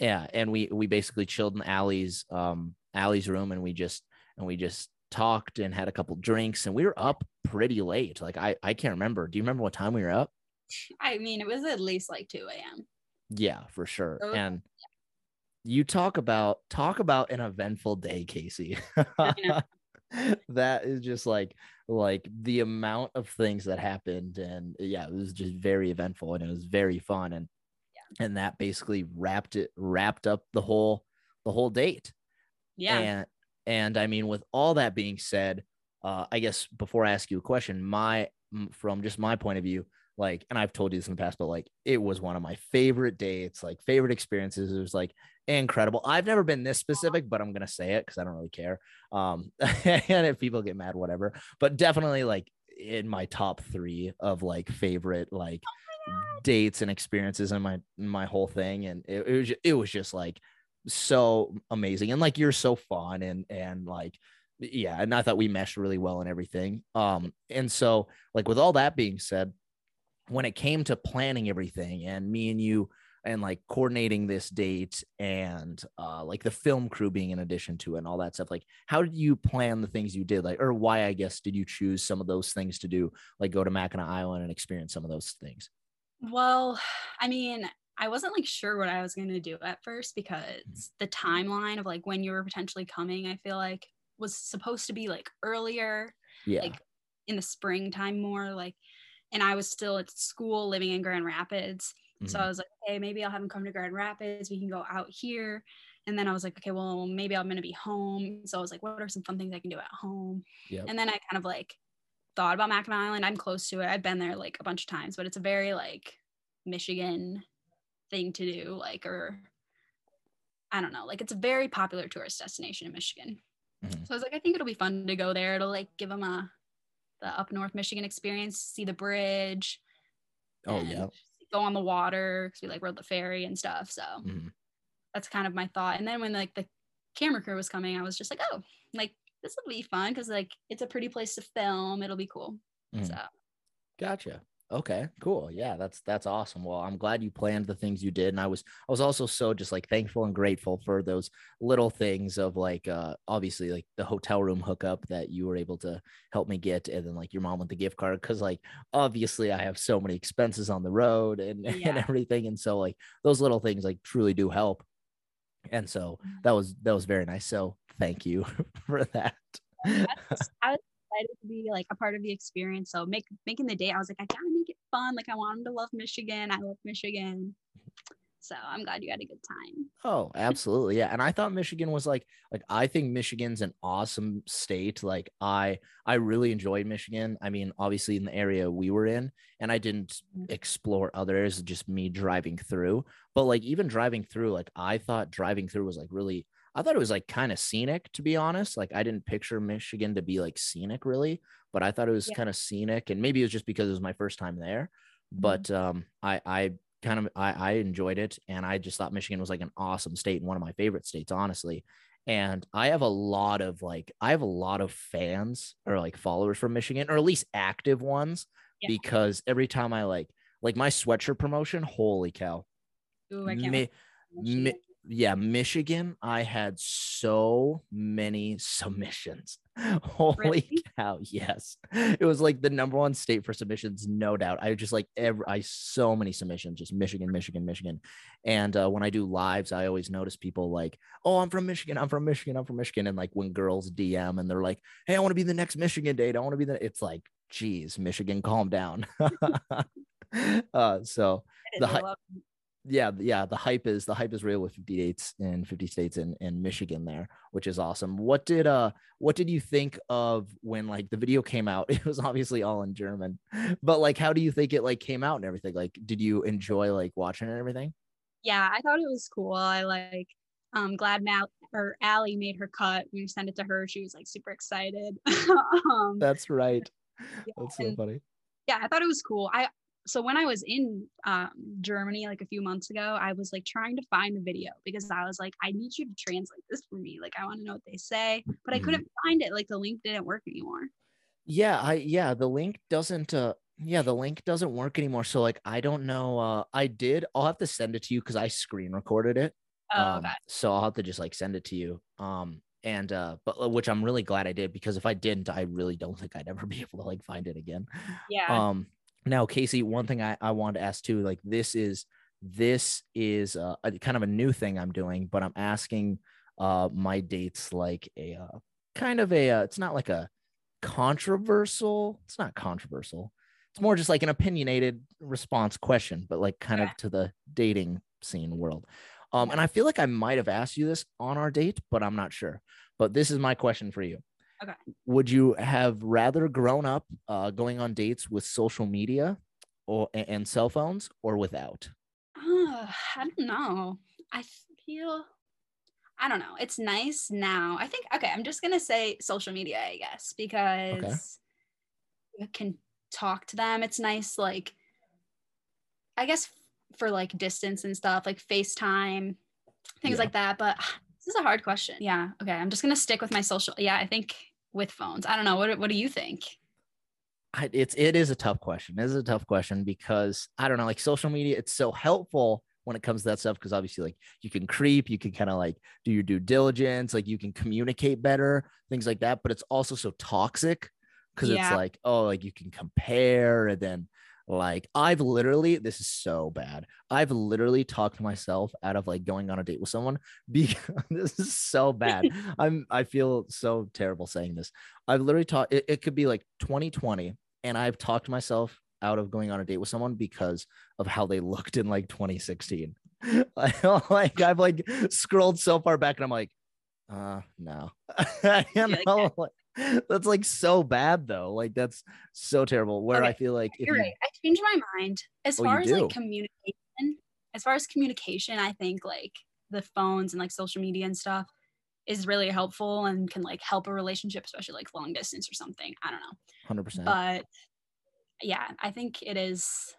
S1: Yeah, and we we basically chilled in Allie's um Allie's room, and we just and we just talked and had a couple drinks, and we were up pretty late. Like I I can't remember. Do you remember what time we were up?
S2: I mean, it was at least like two a.m.
S1: Yeah, for sure.
S2: Oh,
S1: And you talk about talk about an eventful day, Casey. that is just like like the amount of things that happened and yeah, it was just very eventful and it was very fun and yeah. and that basically wrapped it wrapped up the whole the whole date.
S2: Yeah,
S1: And and I mean, with all that being said, uh, I guess before I ask you a question, my from just my point of view, like, and I've told you this in the past, but like, it was one of my favorite dates, like favorite experiences. It was like incredible. I've never been this specific, but I'm gonna say it because I don't really care. Um, and if people get mad, whatever. But definitely like in my top three of like favorite like dates and experiences in my in my whole thing, and it, it was it was just like so amazing and like you're so fun and and like yeah and i thought we meshed really well and everything um and so like with all that being said when it came to planning everything and me and you and like coordinating this date and uh like the film crew being in addition to it and all that stuff like how did you plan the things you did? Like or why i guess did you choose some of those things to do like go to mackinac island and experience some of those things?
S2: Well, I mean, I wasn't like sure what I was going to do at first because the timeline of like when you were potentially coming, I feel like was supposed to be like earlier,
S1: yeah.
S2: like in the springtime more like and I was still at school living in Grand Rapids. So
S1: Mhm.
S2: I was like, okay, maybe I'll have him come to Grand Rapids. We can go out here. And then I was like, okay, well, maybe I'm going to be home. So I was like, what are some fun things I can do at home?
S1: Yep.
S2: And then I kind of like thought about Mackinac Island. I'm close to it. I've been there like a bunch of times, but it's a very like Michigan thing to do, like, or I don't know, like it's a very popular tourist destination in Michigan.
S1: Mhm.
S2: So I was like, I think it'll be fun to go there. It'll like give them a the up north Michigan experience, see the bridge.
S1: oh yeah
S2: Go on the water because we like rode the ferry and stuff. So
S1: Mhm.
S2: that's kind of my thought. And then when like the camera crew was coming, I was just like, oh, like this will be fun because like it's a pretty place to film. It'll be cool.
S1: Mhm.
S2: So
S1: Gotcha. Okay, cool. Yeah, that's that's awesome. Well, I'm glad you planned the things you did, and I was I was also so just like thankful and grateful for those little things of like uh obviously like the hotel room hookup that you were able to help me get, and then like your mom with the gift card because like obviously I have so many expenses on the road and and everything, and so like those little things like truly do help, and so
S2: Mhm.
S1: that was that was very nice. So thank you for that.
S2: I was excited to be like a part of the experience. So make making the day, I was like, I gotta make it fun. Like I want them to love Michigan. I love Michigan. So I'm glad you had a good time.
S1: Oh, absolutely. Yeah. And I thought Michigan was like like I think Michigan's an awesome state. Like I I really enjoyed Michigan. I mean, obviously in the area we were in and I didn't
S2: Mhm.
S1: explore others, just me driving through. But like even driving through, like I thought driving through was like really I thought it was like kind of scenic to be honest. Like I didn't picture Michigan to be like scenic really, but I thought it was
S2: Yeah.
S1: kind of scenic and maybe it was just because it was my first time there. But um I I kind of I, I enjoyed it and I just thought Michigan was like an awesome state and one of my favorite states, honestly. And I have a lot of like I have a lot of fans or like followers from Michigan, or at least active ones,
S2: Yeah.
S1: because every time I like like my sweatshirt promotion, holy cow.
S2: Ooh, I can't
S1: Mi-
S2: wait for Michigan.
S1: Mi- yeah, Michigan, I had so many submissions. Holy
S2: Really?
S1: cow! Yes, it was like the number one state for submissions, no doubt. I just like every I so many submissions, just Michigan, Michigan, Michigan. And uh, when I do lives, I always notice people like, "Oh, I'm from Michigan. I'm from Michigan. I'm from Michigan." And like when girls DM and they're like, "Hey, I want to be the next Michigan date. I want to be the," it's like, "Geez, Michigan, calm down." uh, so The
S2: I
S1: hy-
S2: love-
S1: yeah yeah the hype is the hype is real with 50 dates in 50 states in, in michigan there which is awesome what did uh what did you think of when like the video came out it was obviously all in german but like how do you think it like came out and everything like did you enjoy like watching it and everything
S2: yeah, I thought it was cool. I like um glad Mal or Allie made her cut. When we sent it to her, she was like super excited. um,
S1: that's right
S2: yeah,
S1: that's so
S2: and-
S1: funny
S2: yeah, I thought it was cool. I so when I was in um, Germany like a few months ago, I was like trying to find the video because I was like, I need you to translate this for me. Like, I want to know what they say, but I
S1: Mhm.
S2: couldn't find it. Like, the link didn't work anymore.
S1: yeah i yeah the link doesn't uh yeah the link doesn't work anymore so like i don't know uh i did i'll have to send it to you because i screen recorded it
S2: Oh,
S1: um,
S2: okay.
S1: so I'll have to just like send it to you. Um, and uh, but uh, which I'm really glad I did because if I didn't, I really don't think I'd ever be able to like find it again.
S2: Yeah.
S1: Um, now Casey, one thing I I wanted to ask too, like this is this is uh, a kind of a new thing I'm doing, but I'm asking uh my dates like a uh, kind of a uh, it's not like a controversial. It's not controversial. It's more just like an opinionated response question, but like kind
S2: Okay.
S1: of to the dating scene world. Um, and I feel like I might have asked you this on our date, but I'm not sure. But this is my question for you.
S2: Okay.
S1: Would you have rather grown up uh, going on dates with social media or and cell phones or without?
S2: Uh, I don't know. I feel I don't know. It's nice now. I think okay, I'm just gonna say social media, I guess, because you can talk to them. It's nice, like I guess for like distance and stuff, like FaceTime, things
S1: Yeah.
S2: like that. But this is a hard question. Yeah. Okay. I'm just gonna stick with my social. Yeah, I think with phones. I don't know. What what do you think?
S1: I, it's it is a tough question. It is a tough question because I don't know, like social media, it's so helpful when it comes to that stuff because obviously, like you can creep, you can kind of like do your due diligence, like you can communicate better, things like that. But it's also so toxic because it's like, oh, like you can compare, and then like I've literally, this is so bad. I've literally talked myself out of like going on a date with someone because this is so bad. I'm I feel so terrible saying this. I've literally talked it, it could be like 2020 and I've talked myself out of going on a date with someone because of how they looked in like 2016. like I've like scrolled so far back and I'm like, uh no. you know, like, that's like so bad though. Like that's so terrible. Where I feel like if
S2: You're
S1: you,
S2: right. I changed my mind. As
S1: Oh,
S2: far as
S1: do?
S2: like communication, as far as communication, I think like the phones and like social media and stuff is really helpful and can like help a relationship, especially like long distance or something. I don't know.
S1: 100%.
S2: But yeah, I think it is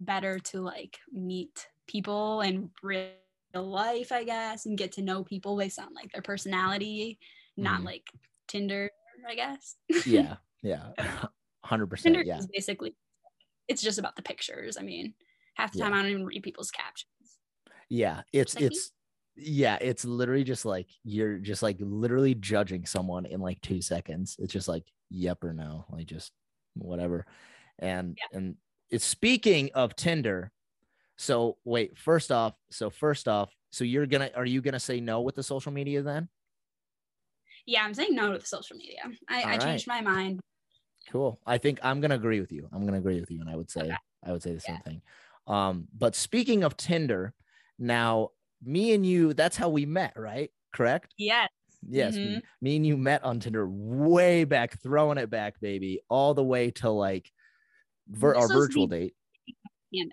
S2: better to like meet people in real life, I guess, and get to know people based on like their personality, not
S1: Mhm.
S2: like Tinder, I guess.
S1: yeah. Yeah. 100%.
S2: Tinder
S1: Yeah.
S2: basically it's just about the pictures. I mean, half the
S1: Yeah.
S2: time I don't even read people's captions.
S1: Yeah, it's
S2: Like me?
S1: it's yeah, it's literally just like you're just like literally judging someone in like 2 seconds. It's just like yep or no, like just whatever. And and it's speaking of Tinder. So wait, first off, so first off, so you're to are you to say no with the social media then?
S2: Yeah, I'm saying no to the social media. I, I
S1: All
S2: changed my mind.
S1: Cool. I think I'm gonna agree with you. I'm gonna agree with you, and I would say
S2: Okay.
S1: I would say the same thing. Um, but speaking of Tinder, now me and you, that's how we met, right? Correct?
S2: Yes.
S1: Yes, me, me and you met on Tinder way back, throwing it back, baby, all the way to like vir- our virtual date.
S2: pandemic.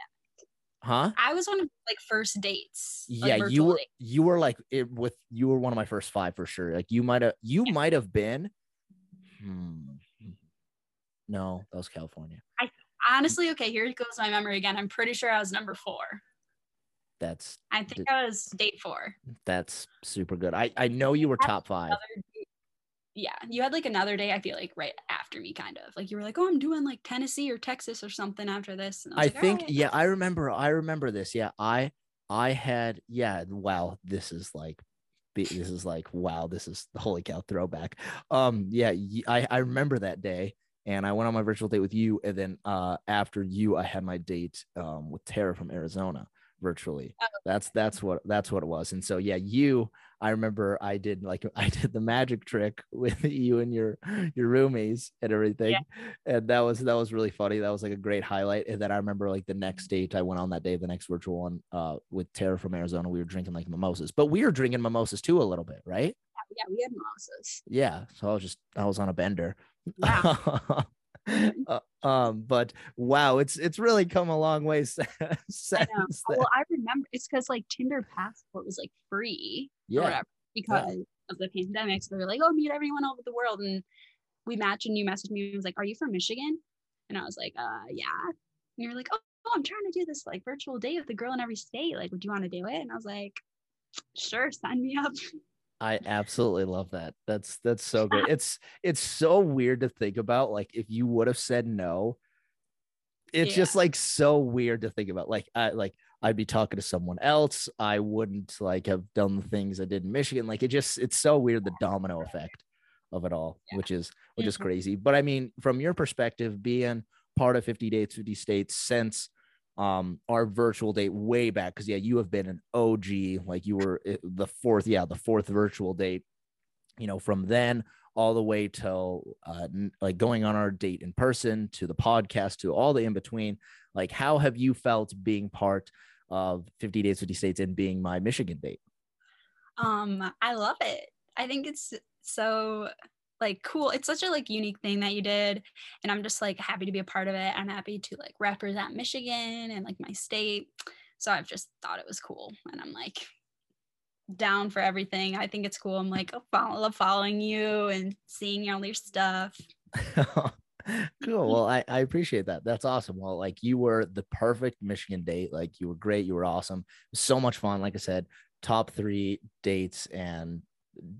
S1: Huh?
S2: I was one of like first dates. like,
S1: yeah, you were
S2: dates.
S1: you were like it with you were one of my first five for sure. Like you might have you might have been. Hmm. No, that was California.
S2: I Honestly, okay, here goes my memory again. I'm pretty sure I was number four.
S1: That's
S2: I think I was date four.
S1: That's super good. I I know you were top five.
S2: Yeah, you had like another day. I feel like right after me, kind of like you were like, "Oh, I'm doing like Tennessee or Texas or something after this." And I,
S1: I
S2: like,
S1: think
S2: "Alright."
S1: yeah, I remember I remember this. Yeah, I I had yeah, wow, this is like this is like wow this is the holy cow throwback um yeah I, I remember that day and i went on my virtual date with you and then uh after you i had my date um with tara from arizona virtually oh. that's that's what that's what it was and so yeah you I remember I did like I did the magic trick with you and your your roomies and everything, yeah. and that was that was really funny. That was like a great highlight. And then I remember like the next date I went on that day, the next virtual one, uh, with Tara from Arizona. We were drinking like mimosas, but we were drinking mimosas too a little bit, right?
S2: Yeah, we had mimosas.
S1: Yeah, so I was just I was on a bender. Yeah. uh, um, but wow, it's it's really come a long way since.
S2: I well, I remember it's because like Tinder Passport was like free, yeah, whatever, because yeah. of the pandemic. So they were like, "Oh, meet everyone all over the world," and we matched. And you messaged me. and was like, "Are you from Michigan?" And I was like, "Uh, yeah." And you're like, "Oh, oh I'm trying to do this like virtual date with a girl in every state. Like, would you want to do it?" And I was like, "Sure, sign me up."
S1: I absolutely love that. That's that's so good. It's it's so weird to think about. Like if you would have said no, it's yeah. just like so weird to think about. Like I like I'd be talking to someone else. I wouldn't like have done the things I did in Michigan. Like it just it's so weird the domino effect of it all, yeah. which is which mm-hmm. is crazy. But I mean, from your perspective, being part of 50 dates, 50 states since um our virtual date way back because yeah you have been an og like you were eh, the fourth yeah the fourth virtual date you know from then all the way till uh like going on our date in person to the podcast to all the in between like how have you felt being part of 50 dates 50 states and being my michigan date?
S2: Um i love it. I think it's so like cool it's such a like unique thing that you did and i'm just like happy to be a part of it. I'm happy to like represent michigan and like my state. So i've just thought it was cool and i'm like down for everything. I think it's cool. I'm like oh, I love following you and seeing all your stuff.
S1: Cool. Well I, I appreciate that. That's awesome. Well like you were the perfect michigan date. Like you were great. You were awesome. So much fun. Like i said top three dates and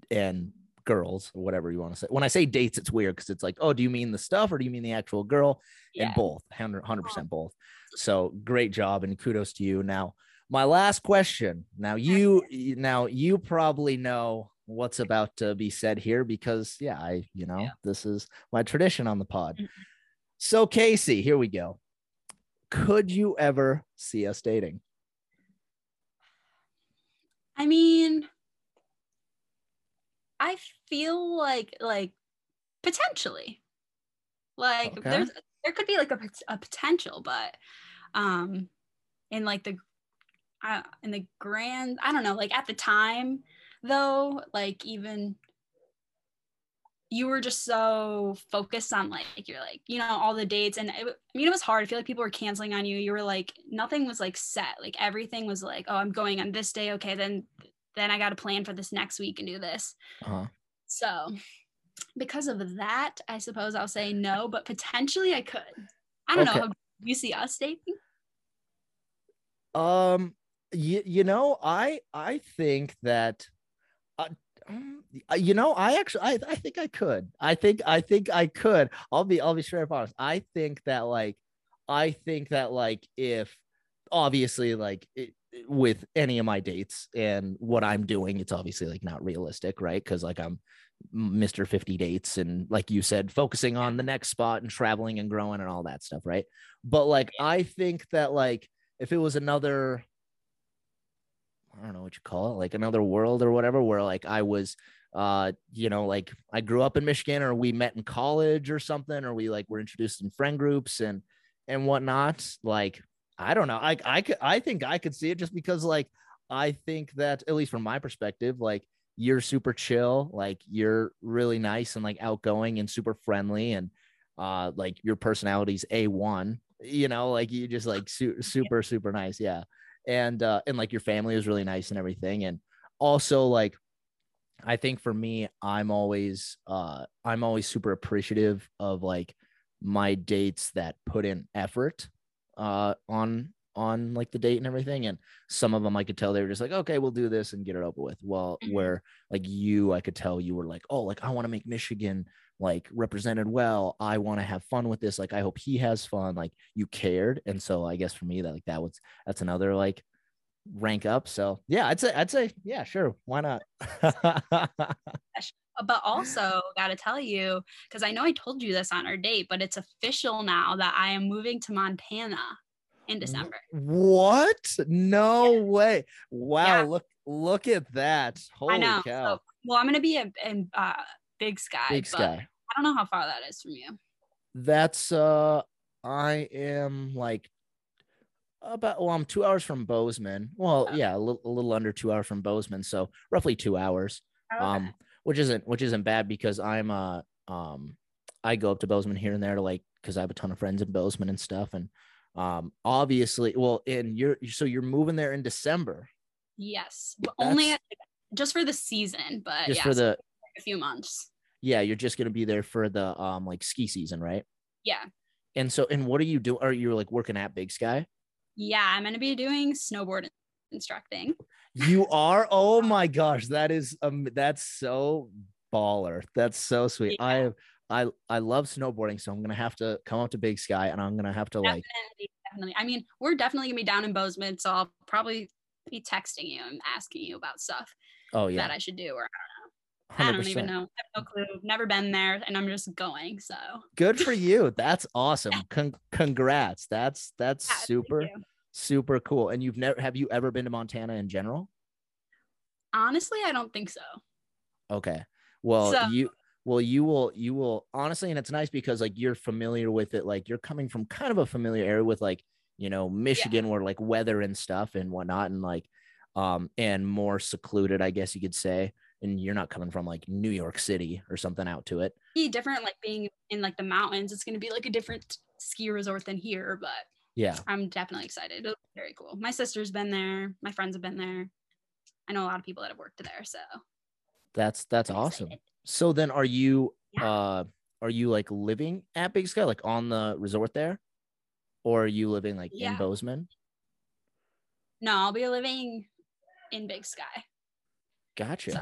S1: and girls or whatever you want to say. When I say dates, it's weird because it's like, oh, do you mean the stuff or do you mean the actual girl? Yeah. And both, 100 percent both. So great job and kudos to you. Now, my last question. Now you now you probably know what's about to be said here because yeah, I you know yeah. this is my tradition on the pod. So Casey, here we go. Could you ever see us dating?
S2: I mean, I feel like like potentially, like okay. there's there could be like a, a potential, but um, in like the uh, in the grand, I don't know, like at the time though, like even you were just so focused on like you're like you know all the dates and it, i mean it was hard. I feel like people were canceling on you. You were like nothing was like set. Like everything was like oh i'm going on this day. Okay then then I got to plan for this next week and do this. Uh-huh. So, because of that, I suppose I'll say no, but potentially I could. I don't okay. know. you see us dating?
S1: Um, you, you know, I I think that. Uh, you know, I actually, I, I think I could. I think, I think I could. I'll be, I'll be straight up honest. I think that, like, I think that, like, if obviously, like, it, with any of my dates and what I'm doing, it's obviously like not realistic, right? Because like I'm Mr. 50 dates and like you said, focusing on the next spot and traveling and growing and all that stuff, right? But like I think that like if it was another I don't know what you call it, like another world or whatever, where like I was uh, you know, like I grew up in Michigan or we met in college or something, or we like were introduced in friend groups and and whatnot, like I don't know. I I could I think I could see it just because like I think that at least from my perspective, like you're super chill, like you're really nice and like outgoing and super friendly and uh like your personality's A1, you know, like you just like su- super super nice, yeah. And uh and like your family is really nice and everything and also like I think for me I'm always uh I'm always super appreciative of like my dates that put in effort uh, on on like the date and everything. And some of them I could tell they were just like, okay, we'll do this and get it over with. Well, mm-hmm. where like you, I could tell you were like, oh, like I want to make Michigan like represented well. I want to have fun with this. Like I hope he has fun. Like you cared. And so I guess for me that like that was that's another like rank up. So yeah, I'd say I'd say yeah, sure, why not?
S2: but also got to tell you because I know I told you this on our date, but it's official now that I am moving to Montana in December.
S1: What? No yeah. way! Wow, yeah. look look at that! Holy I know. cow! So,
S2: well, I'm gonna be in uh, Big Sky.
S1: Big Sky.
S2: I don't know how far that is from you.
S1: That's uh, I am like about well, I'm two hours from Bozeman. Well, yeah, a little, a little under two hours from Bozeman, so roughly two hours. Okay. Um, which isn't which isn't bad because I'm uh um I go up to Bozeman here and there to like because I have a ton of friends in Bozeman and stuff, and um obviously, well, and you're so you're moving there in December.
S2: Yes, but only just for the season, but
S1: just yeah, for the
S2: a few months.
S1: Yeah, you're just gonna be there for the um like ski season, right?
S2: Yeah.
S1: And so, and what are you doing? Are you like working at Big Sky?
S2: Yeah, I'm going to be doing snowboard instructing.
S1: You are? Oh my gosh, that is um that's so baller. That's so sweet. Yeah. I I I love snowboarding, so I'm gonna have to come up to Big Sky and I'm gonna have to definitely,
S2: like definitely. I mean, we're definitely gonna be down in Bozeman, so I'll probably be texting you and asking you about stuff.
S1: Oh yeah,
S2: that I should do, or I don't know. 100%. I don't even know. I have no clue. Never been there, and I'm just going. So
S1: good for you. That's awesome. Con- congrats. That's that's yeah, super super cool. And you've never have you ever been to Montana in general?
S2: Honestly, I don't think so.
S1: Okay. Well, so, you well you will you will honestly and it's nice because like you're familiar with it like you're coming from kind of a familiar area with like you know michigan yeah. where like weather and stuff and whatnot and like um and more secluded i guess you could say and you're not coming from like new york city or something out to it
S2: be different like being in like the mountains it's going to be like a different ski resort than here but
S1: yeah.
S2: I'm definitely excited. It'll be very cool. My sister's been there. My friends have been there. I know a lot of people that have worked there. So
S1: that's that's I'm awesome. Excited. So then are you yeah. uh are you like living at Big Sky, like on the resort there? Or are you living like yeah. in Bozeman?
S2: No, I'll be living in Big Sky.
S1: Gotcha. So.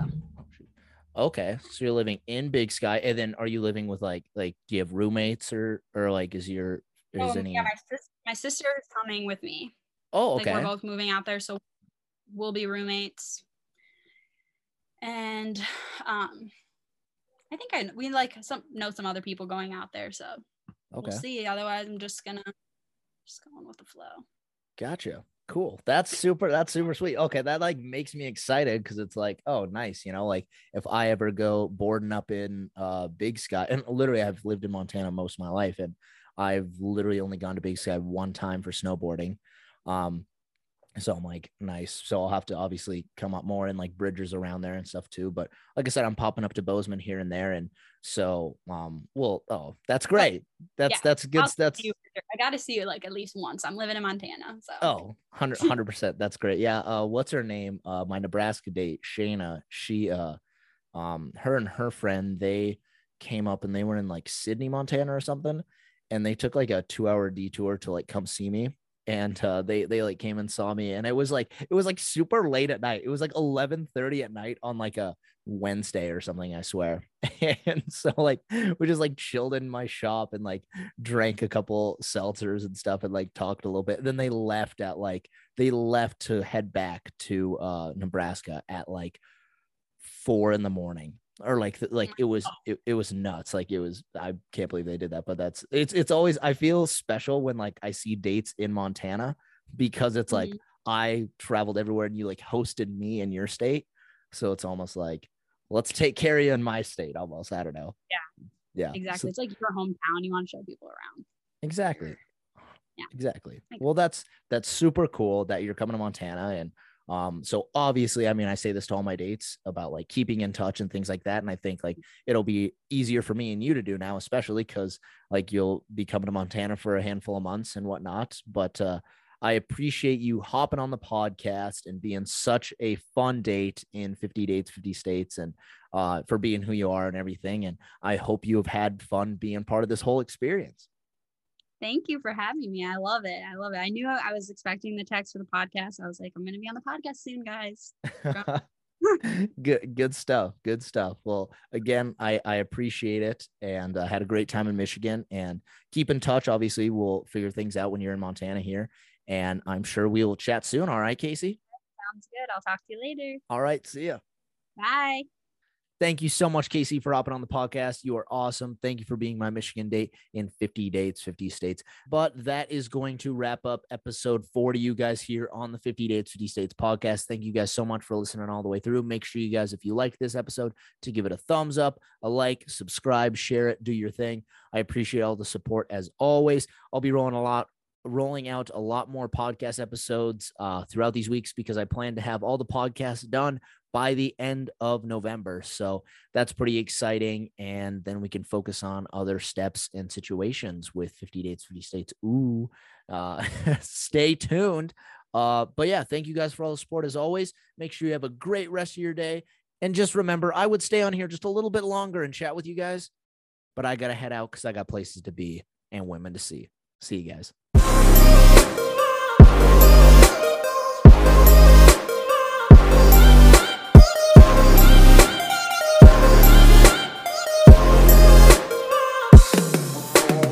S1: Okay, so you're living in Big Sky, and then are you living with like like do you have roommates or or like is your is
S2: um, any? Yeah, my, sis- my sister is coming with me.
S1: Oh, okay.
S2: Like we're both moving out there, so we'll be roommates. And um, I think I we like some know some other people going out there, so okay. we'll see. Otherwise, I'm just gonna just going with the flow.
S1: Gotcha. Cool. That's super. That's super sweet. Okay, that like makes me excited because it's like, oh, nice. You know, like if I ever go boarding up in uh Big Sky, and literally I've lived in Montana most of my life, and I've literally only gone to Big Sky one time for snowboarding. Um, so I'm like, nice. So I'll have to obviously come up more and like bridges around there and stuff too. But like I said, I'm popping up to Bozeman here and there. And so, um, well, oh, that's great. That's, yeah, that's good. That's,
S2: I got to see you like at least once. I'm living in Montana. So,
S1: oh, 100 percent. That's great. Yeah. Uh, what's her name? Uh, my Nebraska date, Shayna, she, uh, um, her and her friend, they came up and they were in like Sidney, Montana or something and they took like a two hour detour to like come see me and uh, they they like came and saw me and it was like it was like super late at night. It was like 11 30 at night on like a wednesday or something i swear. And so like we just like chilled in my shop and like drank a couple seltzers and stuff and like talked a little bit. And then they left at like they left to head back to uh nebraska at like four in the morning or like like it was it, it was nuts like it was i can't believe they did that but that's it's it's always i feel special when like i see dates in montana because it's like mm-hmm. i traveled everywhere and you like hosted me in your state. So it's almost like let's take care of you in my state almost i don't know.
S2: Yeah.
S1: Yeah.
S2: Exactly. So, it's like your hometown you want to show people around.
S1: Exactly. Yeah. Exactly. Well that's that's super cool that you're coming to montana and um, so obviously, I mean, I say this to all my dates about like keeping in touch and things like that. And I think like it'll be easier for me and you to do now, especially because like you'll be coming to Montana for a handful of months and whatnot. But uh, I appreciate you hopping on the podcast and being such a fun date in 50 dates, 50 states, and uh, for being who you are and everything. And I hope you have had fun being part of this whole experience.
S2: Thank you for having me. I love it. I love it. I knew I was expecting the text for the podcast. I was like, I'm going to be on the podcast soon, guys.
S1: good good stuff good stuff well again i i appreciate it and uh, had a great time in michigan and keep in touch obviously we'll figure things out when you're in montana here and i'm sure we will chat soon all right casey
S2: Sounds good. I'll talk to you later.
S1: All right. See ya.
S2: Bye.
S1: Thank you so much, Casey, for hopping on the podcast. You are awesome. Thank you for being my Michigan date in 50 dates, 50 states. But that is going to wrap up episode 40, you guys here on the 50 Dates, 50 States podcast. Thank you guys so much for listening all the way through. Make sure you guys, if you liked this episode, to give it a thumbs up, a like, subscribe, share it, do your thing. I appreciate all the support as always. I'll be rolling a lot rolling out a lot more podcast episodes uh, throughout these weeks because I plan to have all the podcasts done by the end of November. So that's pretty exciting. And then we can focus on other steps and situations with 50 dates, 50 states. Ooh, uh, stay tuned. Uh, but yeah, thank you guys for all the support as always. Make sure you have a great rest of your day. And just remember, I would stay on here just a little bit longer and chat with you guys, but I got to head out because I got places to be and women to see. See you guys.